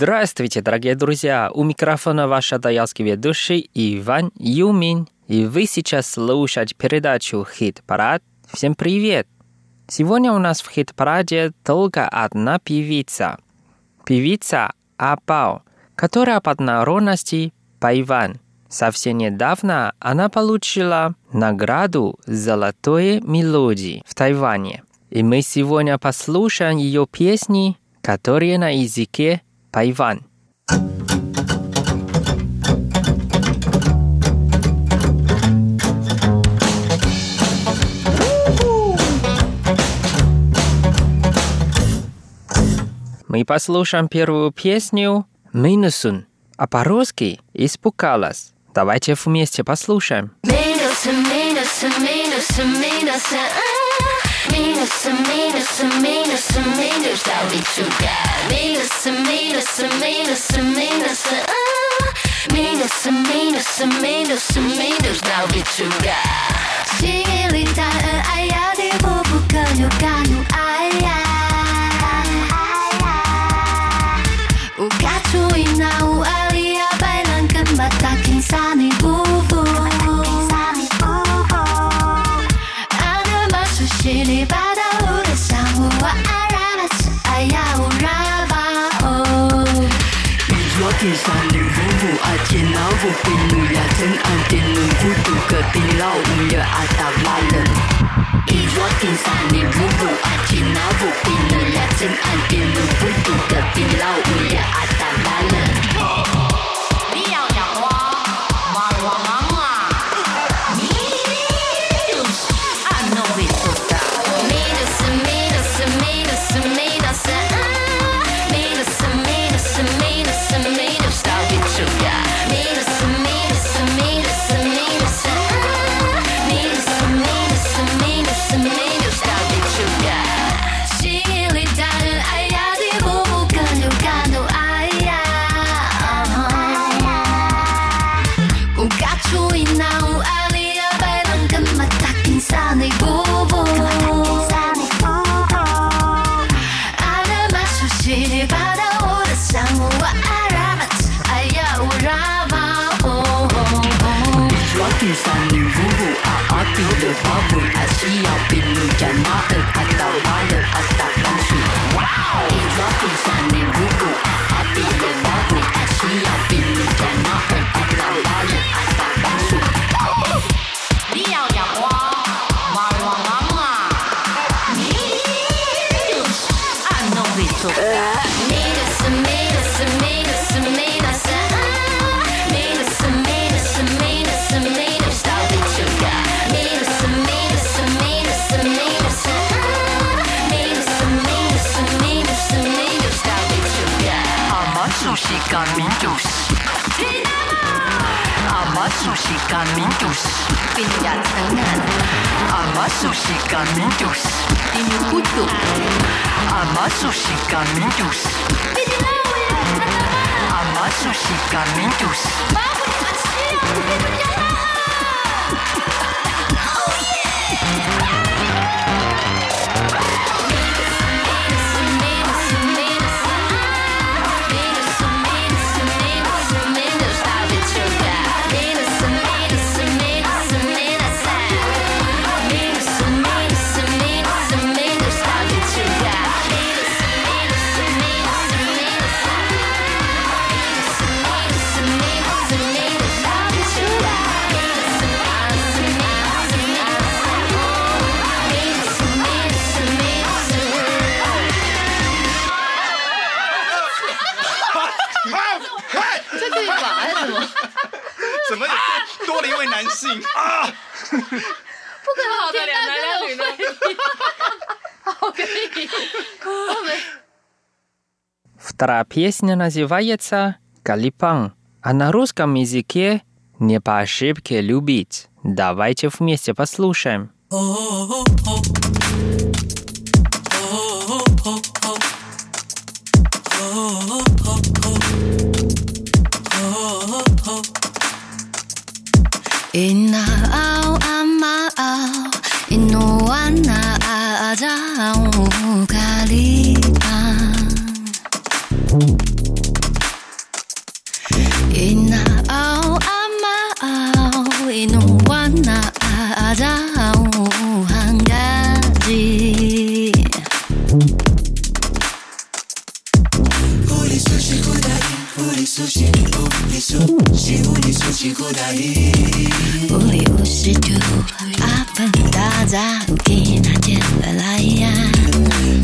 Здравствуйте, дорогие друзья! У микрофона ваш даялский ведущий Иван Юмин. И вы сейчас слушаете передачу «Хит-парад». Всем привет! Сегодня у нас в хит-параде только одна певица. Певица Апао, которая под народности Пайван. Совсем недавно она получила награду «Золотое мелодии» в Тайване. И мы сегодня послушаем ее песни, которые на языке Тайвань. Мы послушаем первую песню «Минусун», а по-русски «Испугалась». Давайте вместе послушаем. Минусы, минусы, минусы, минусы, а. Minus and minus and minus and minus, I'll be too bad. Minus and minus and minus and minus, ah. Minus and minus and minus and minus, I'll be too bad. 吸引力太恩爱，压低我不可扭，敢扭爱。vùng tình lùi là thân an tiền lùi vui tù cờ tình lao ung nhờ a tà ma lần. Y rõ tình sản nên vui vụ a chỉ ná vùng tình lùi là thân an tiền lùi vui tù cờ tình lao ung nhờ a Plus de bambou, up in the calme sushi caminhos. Ama sushi caminhos. Ama sushi caminhos. Tinucutu. Ama sushi caminhos. Ama sushi caminhos. Вторая песня называется «Калипан», а на русском языке «Не по ошибке любить». Давайте вместе послушаем. Inaaw 十九，阿凡达扎古吉那杰拉拉呀。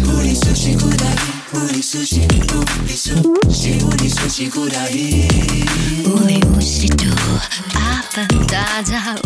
乌里苏西古达伊，乌里苏西乌里苏西乌里苏西古。阿凡达扎。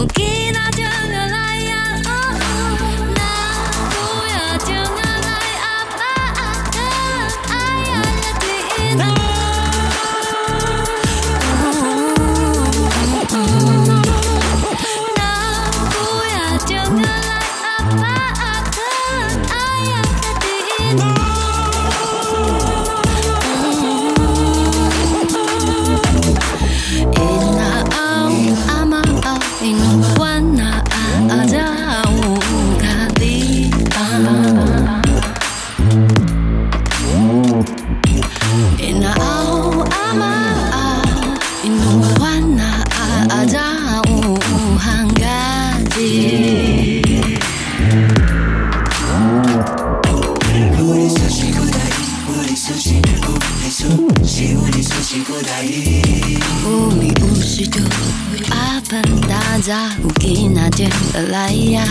大闸乌龟哪天而来呀？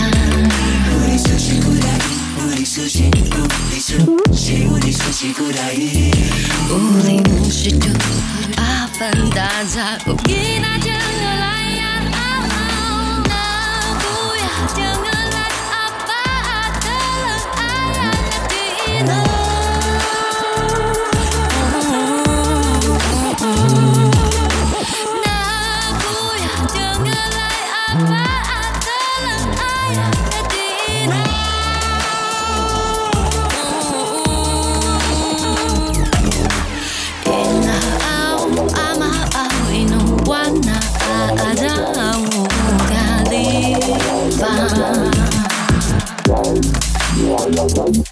乌龟熟悉古代，乌龟熟悉，乌龟熟悉，谁乌龟熟悉古代？乌龟不是土，大闸乌龟哪天而来呀？阿妈，我呀，将来阿爸的家呀，要填了。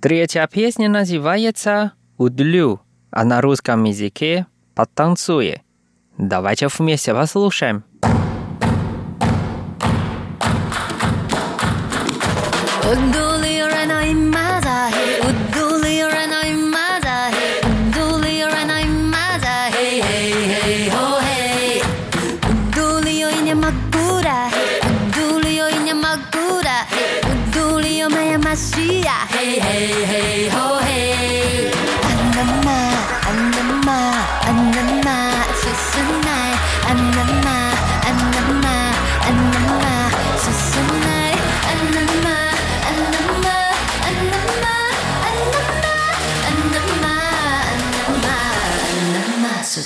Третья песня называется «Удлю», а на русском языке «Потанцуй». Давайте вместе послушаем. Uduli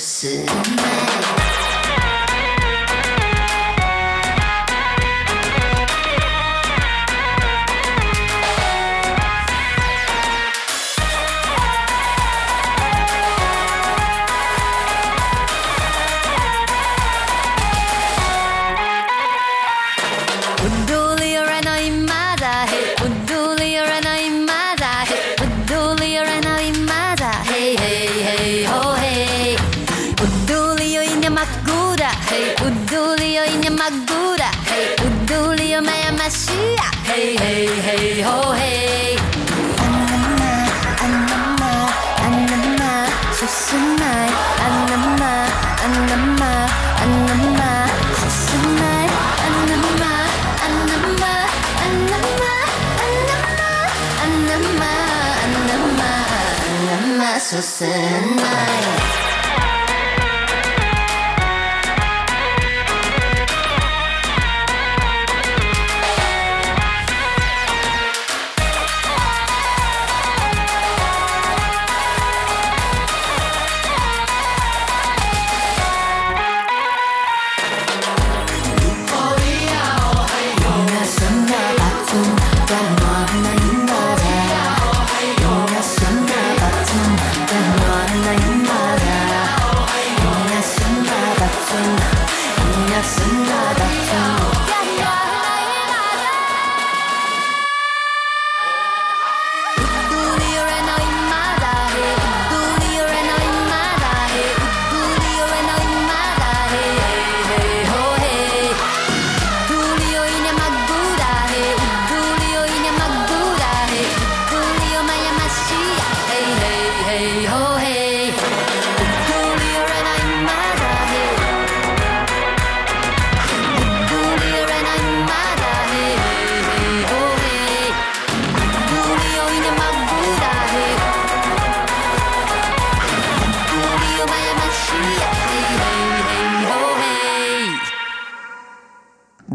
sim said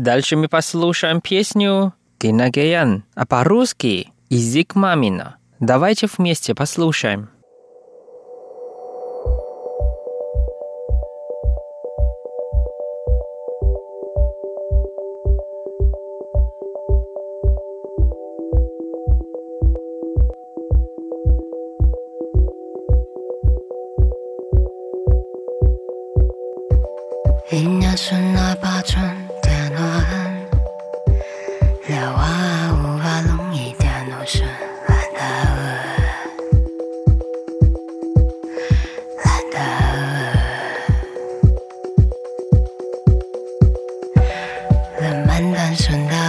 дальше мы послушаем песню «Кинагеян», а по-русски язык мамина». Давайте вместе послушаем. 很单纯的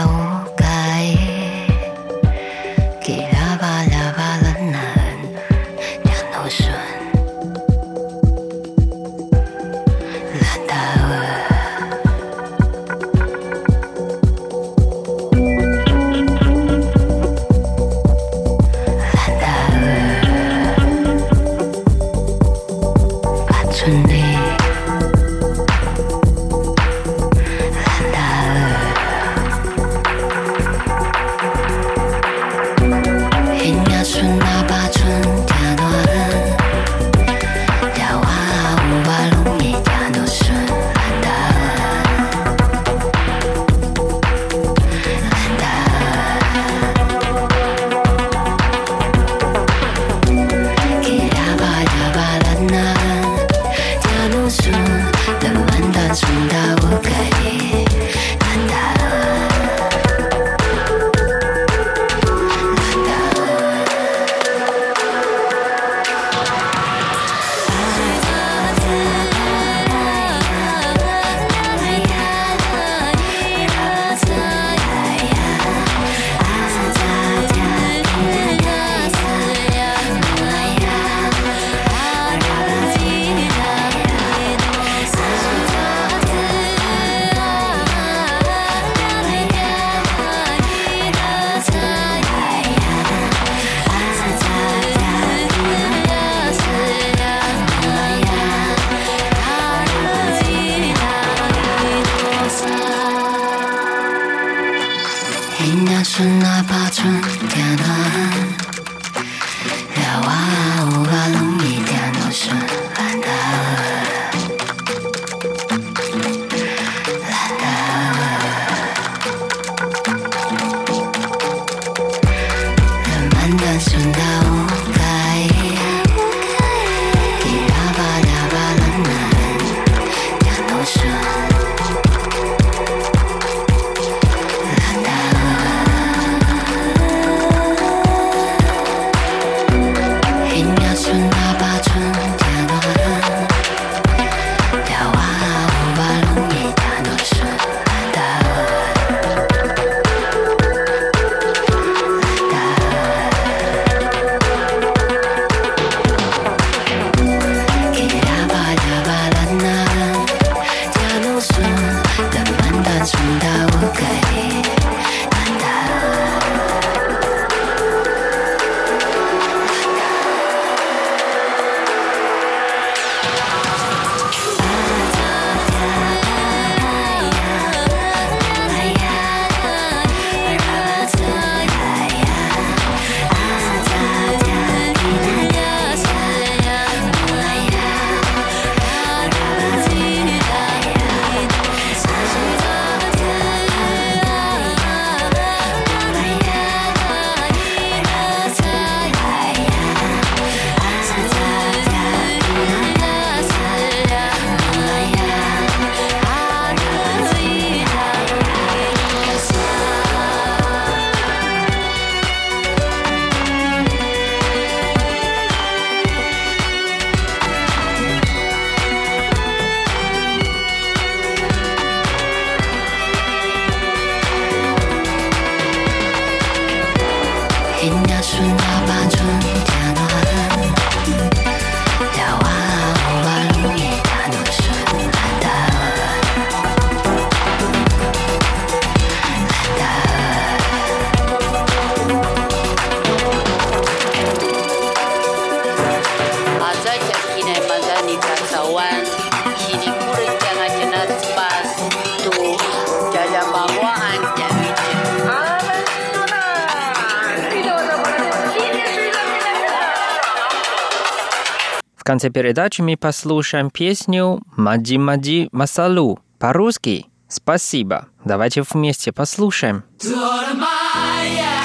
конце передачи мы послушаем песню «Мади Мади Масалу» по-русски «Спасибо». Давайте вместе послушаем. Дура.